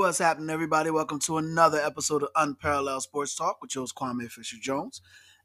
What's happening, everybody? Welcome to another episode of Unparalleled Sports Talk with yours, Kwame Fisher Jones.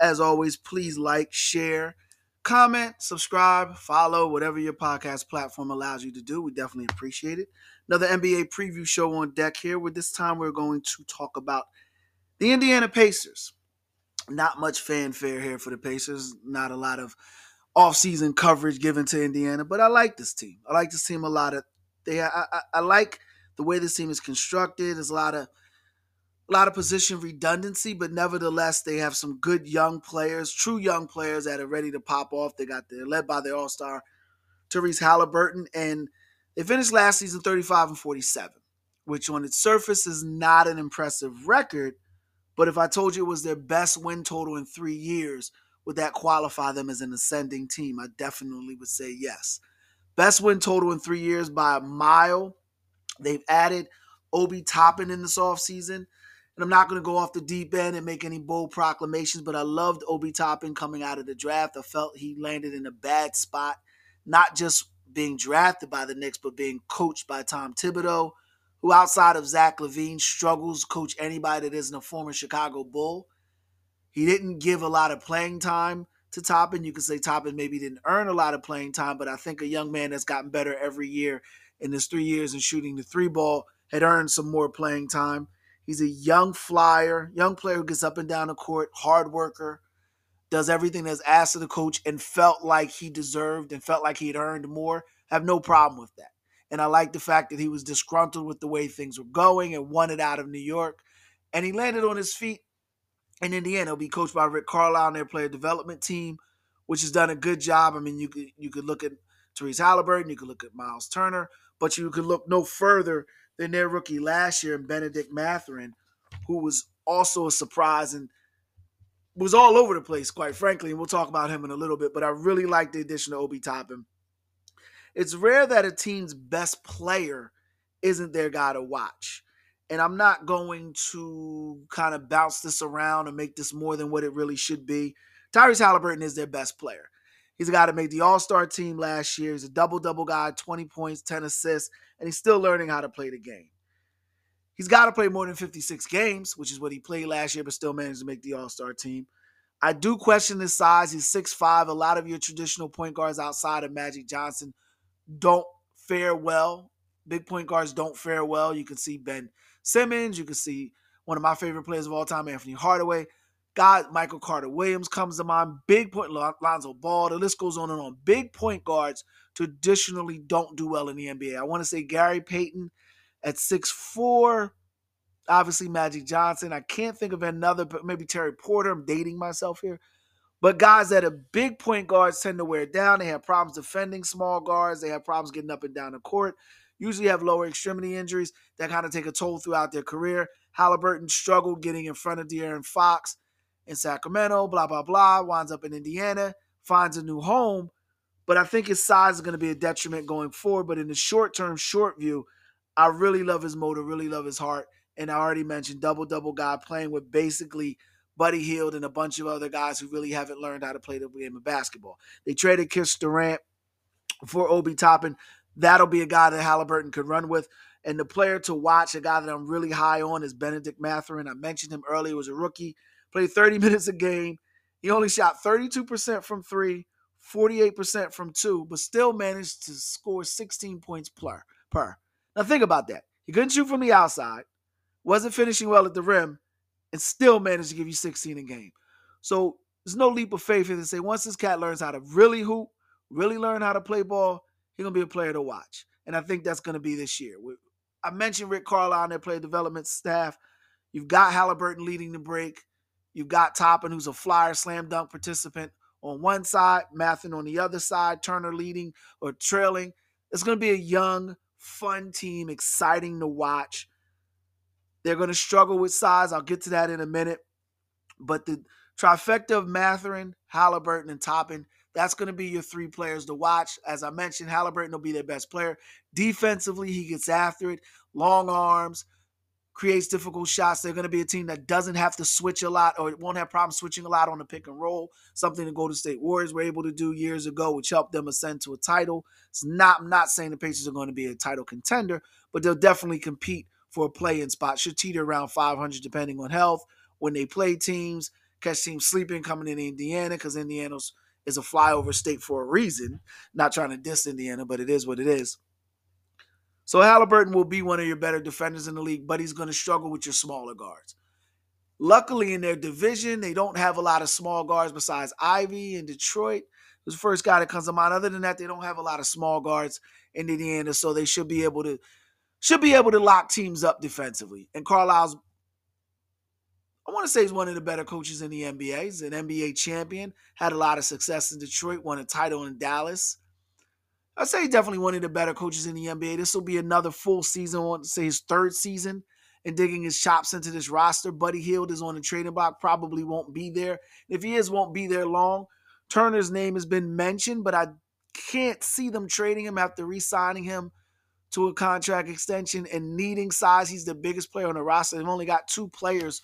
As always, please like, share, comment, subscribe, follow, whatever your podcast platform allows you to do. We definitely appreciate it. Another NBA preview show on deck here. With this time, we're going to talk about the Indiana Pacers. Not much fanfare here for the Pacers. Not a lot of offseason coverage given to Indiana, but I like this team. I like this team a lot. Of they, I, I, I like the way this team is constructed. There's a lot of a lot of position redundancy, but nevertheless, they have some good young players, true young players that are ready to pop off. They got they're led by their All Star Tyrese Haliburton, and they finished last season 35 and 47, which on its surface is not an impressive record. But if I told you it was their best win total in three years, would that qualify them as an ascending team? I definitely would say yes. Best win total in three years by a mile. They've added Obi Toppin in this offseason. And I'm not going to go off the deep end and make any bold proclamations, but I loved Obi Toppin coming out of the draft. I felt he landed in a bad spot, not just being drafted by the Knicks, but being coached by Tom Thibodeau, who outside of Zach LaVine struggles coach anybody that isn't a former Chicago Bull. He didn't give a lot of playing time to Toppin. You could say Toppin maybe didn't earn a lot of playing time, but I think a young man that's gotten better every year in his three years in shooting the three ball had earned some more playing time. He's a young flyer, young player who gets up and down the court, hard worker, does everything that's asked of the coach, and felt like he deserved and felt like he had earned more. I have no problem with that. And I like the fact that he was disgruntled with the way things were going and wanted out of New York. And he landed on his feet And in Indiana. He'll be coached by Rick Carlisle and their player development team, which has done a good job. I mean, you could you could look at Tyrese Haliburton, you could look at Miles Turner, but you could look no further than their rookie last year, Bennedict Mathurin, who was also a surprise and was all over the place, quite frankly. And we'll talk about him in a little bit. But I really like the addition of Obi Toppin. It's rare that a team's best player isn't their guy to watch. And I'm not going to kind of bounce this around and make this more than what it really should be. Tyrese Haliburton is their best player. He's a guy that made the All Star team last year. He's a double double guy, 20 points, 10 assists, and he's still learning how to play the game. He's got to play more than 56 games, which is what he played last year, but still managed to make the All Star team. I do question his size. He's 6'5. A lot of your traditional point guards outside of Magic Johnson don't fare well. Big point guards don't fare well. You can see Ben Simmons. You can see one of my favorite players of all time, Anthony Hardaway. Guys, Michael Carter Williams comes to mind. Big point, Lonzo Ball. The list goes on and on. Big point guards traditionally don't do well in the NBA. I want to say Gary Payton at six four. Obviously, Magic Johnson. I can't think of another, but maybe Terry Porter. I'm dating myself here. But guys that are big point guards tend to wear down. They have problems defending small guards. They have problems getting up and down the court. Usually have lower extremity injuries that kind of take a toll throughout their career. Haliburton struggled getting in front of De'Aaron Fox in Sacramento, blah, blah, blah, winds up in Indiana, finds a new home. But I think his size is going to be a detriment going forward. But in the short term, short view, I really love his motor, really love his heart. And I already mentioned double double guy playing with basically Buddy Hield and a bunch of other guys who really haven't learned how to play the game of basketball. They traded Chris Duarte for Obi Toppin. That'll be a guy that Haliburton could run with. And the player to watch, a guy that I'm really high on, is Bennedict Mathurin. I mentioned him earlier, was a rookie played 30 minutes a game. He only shot 32% from three, 48% from two, but still managed to score 16 points per. per. Now think about that. He couldn't shoot from the outside, wasn't finishing well at the rim, and still managed to give you 16 a game. So there's no leap of faith here to say once this cat learns how to really hoop, really learn how to play ball, he's gonna be a player to watch. And I think that's gonna be this year. I mentioned Rick Carlisle on their player development staff. You've got Haliburton leading the break. You've got Toppin, who's a flyer slam dunk participant on one side, Mathen on the other side, Turner leading or trailing. It's going to be a young, fun team, exciting to watch. They're going to struggle with size. I'll get to that in a minute. But the trifecta of Mathurin, Haliburton, and Toppin, that's going to be your three players to watch. As I mentioned, Haliburton will be their best player. Defensively, he gets after it. Long arms, creates difficult shots. They're going to be a team that doesn't have to switch a lot or won't have problems switching a lot on the pick and roll, something the Golden State Warriors were able to do years ago, which helped them ascend to a title. It's not, I'm not saying the Pacers are going to be a title contender, but they'll definitely compete for a play-in spot. Should teeter around 500 depending on health. When they play teams, catch teams sleeping coming in Indiana because Indiana's is a flyover state for a reason. Not trying to diss Indiana, but it is what it is. So Haliburton will be one of your better defenders in the league, but he's going to struggle with your smaller guards. Luckily, in their division, they don't have a lot of small guards besides Ivey in Detroit. Who's the first guy that comes to mind. Other than that, they don't have a lot of small guards in Indiana, so they should be able to should be able to lock teams up defensively. And Carlisle's I want to say he's one of the better coaches in the NBA. He's an NBA champion, had a lot of success in Detroit, won a title in Dallas. I'd say definitely one of the better coaches in the NBA. This will be another full season, I want to say his third season, and digging his chops into this roster. Buddy Hield is on the trading block, probably won't be there. If he is, won't be there long. Turner's name has been mentioned, but I can't see them trading him after re-signing him to a contract extension and needing size. He's the biggest player on the roster. They've only got two players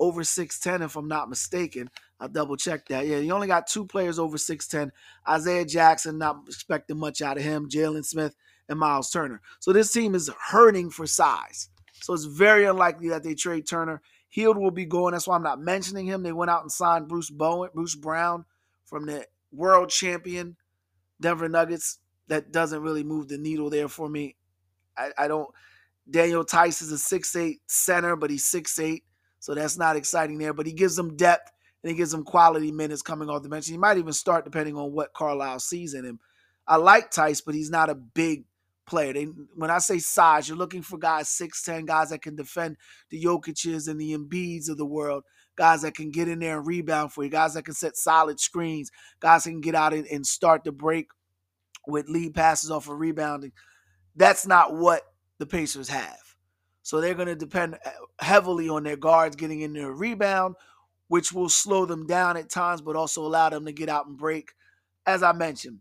over 6'10, if I'm not mistaken. I'll double check that. Yeah, you only got two players over 6'10. Isaiah Jackson, not expecting much out of him. Jalen Smith and Miles Turner. So this team is hurting for size. So it's very unlikely that they trade Turner. Hield will be going. That's why I'm not mentioning him. They went out and signed Bruce Bowen, Bruce Brown from the world champion Denver Nuggets. That doesn't really move the needle there for me. I, I don't. Daniel Theis is a six-eight center, but he's six-eight. So that's not exciting there. But he gives them depth and he gives them quality minutes coming off the bench. He might even start depending on what Carlisle sees in him. I like Theis, but he's not a big player. They, when I say size, you're looking for guys 6'10, guys that can defend the Jokic's and the Embiids of the world, guys that can get in there and rebound for you, guys that can set solid screens, guys that can get out and, and start the break with lead passes off of rebounding. That's not what the Pacers have. So they're going to depend uh, heavily on their guards getting in their rebound, which will slow them down at times, but also allow them to get out and break. As I mentioned,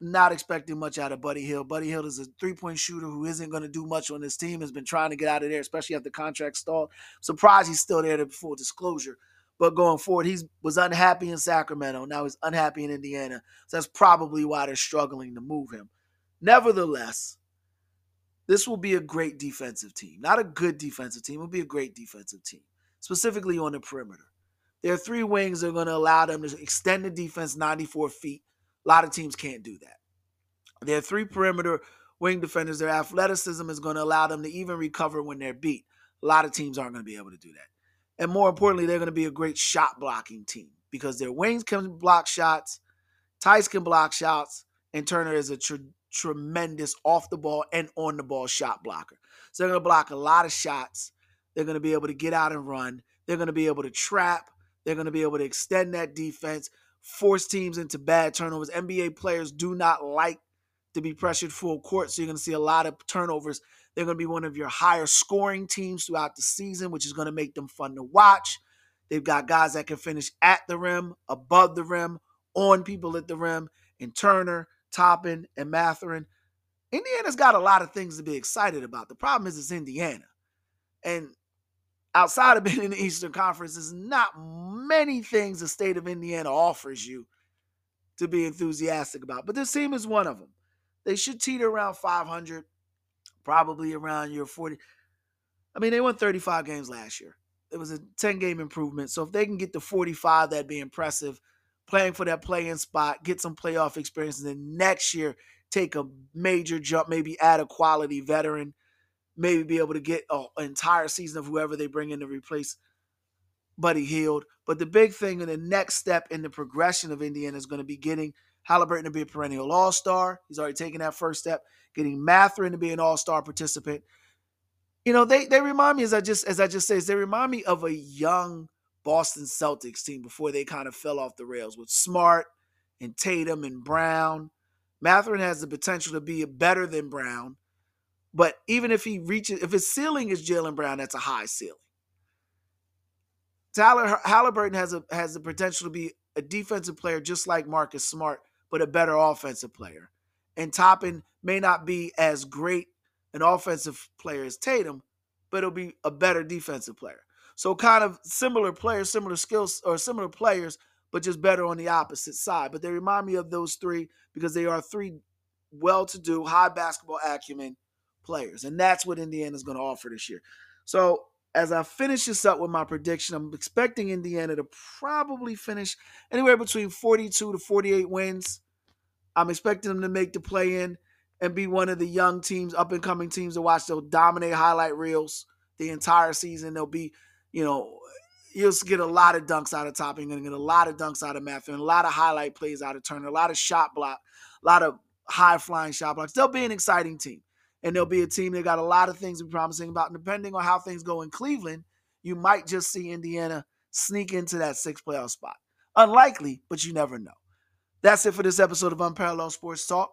not expecting much out of Buddy Hield. Buddy Hield is a three-point shooter who isn't going to do much on this team. Has been trying to get out of there, especially after contract stalled. Surprised he's still there to full disclosure. But going forward, he was unhappy in Sacramento. Now he's unhappy in Indiana. So that's probably why they're struggling to move him. Nevertheless, this will be a great defensive team. Not a good defensive team, it'll be a great defensive team, specifically on the perimeter. There are three wings are going to allow them to extend the defense 94 feet. A lot of teams can't do that. There are three perimeter wing defenders. Their athleticism is going to allow them to even recover when they're beat. A lot of teams aren't going to be able to do that. And more importantly, they're going to be a great shot blocking team because their wings can block shots, Theis can block shots, and Turner is a tr- tremendous off the ball and on the ball shot blocker. So they're going to block a lot of shots. They're going to be able to get out and run. They're going to be able to trap. They're going to be able to extend that defense, force teams into bad turnovers. NBA players do not like to be pressured full court, so you're going to see a lot of turnovers. They're going to be one of your higher scoring teams throughout the season, which is going to make them fun to watch. They've got guys that can finish at the rim, above the rim, on people at the rim, and Turner Toppin, and Mathurin. Indiana's got a lot of things to be excited about. The problem is it's Indiana. And outside of being in the Eastern Conference, there's not many things the state of Indiana offers you to be enthusiastic about. But this team is one of them. They should teeter around 500, probably around your 40. I mean, they won 35 games last year. It was a 10 game improvement. So if they can get to 45, that'd be impressive playing for that play-in spot, get some playoff experience, and then next year take a major jump, maybe add a quality veteran, maybe be able to get an entire season of whoever they bring in to replace Buddy Hield. But the big thing and the next step in the progression of Indiana is going to be getting Haliburton to be a perennial all-star. He's already taken that first step. Getting Mathurin to be an all-star participant. You know, they they remind me as I just as I just said, they remind me of a young Boston Celtics team before they kind of fell off the rails with Smart and Tatum and Brown. Mathurin has the potential to be better than Brown, but even if he reaches, if his ceiling is Jaylen Brown, that's a high ceiling. Tyler Haliburton has a has the potential to be a defensive player just like Marcus Smart, but a better offensive player. And Toppin may not be as great an offensive player as Tatum, but it'll be a better defensive player. So kind of similar players, similar skills, or similar players, but just better on the opposite side. But they remind me of those three because they are three well-to-do, high basketball acumen players. And that's what Indiana is going to offer this year. So as I finish this up with my prediction, I'm expecting Indiana to probably finish anywhere between 42 to 48 wins. I'm expecting them to make the play in and be one of the young teams, up and coming teams to watch. They'll dominate highlight reels the entire season. They'll be, you know, you'll get a lot of dunks out of Toppin. You're going to get a lot of dunks out of Matthew, and a lot of highlight plays out of Turner, a lot of shot block, a lot of high flying shot blocks. They'll be an exciting team. And they'll be a team that got a lot of things to be promising about. And depending on how things go in Cleveland, you might just see Indiana sneak into that sixth playoff spot. Unlikely, but you never know. That's it for this episode of Unparalleled Sports Talk.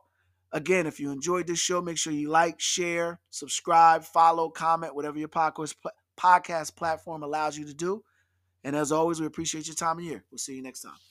Again, if you enjoyed this show, make sure you like, share, subscribe, follow, comment, whatever your podcast, podcast platform allows you to do. And as always, we appreciate your time of year. We'll see you next time.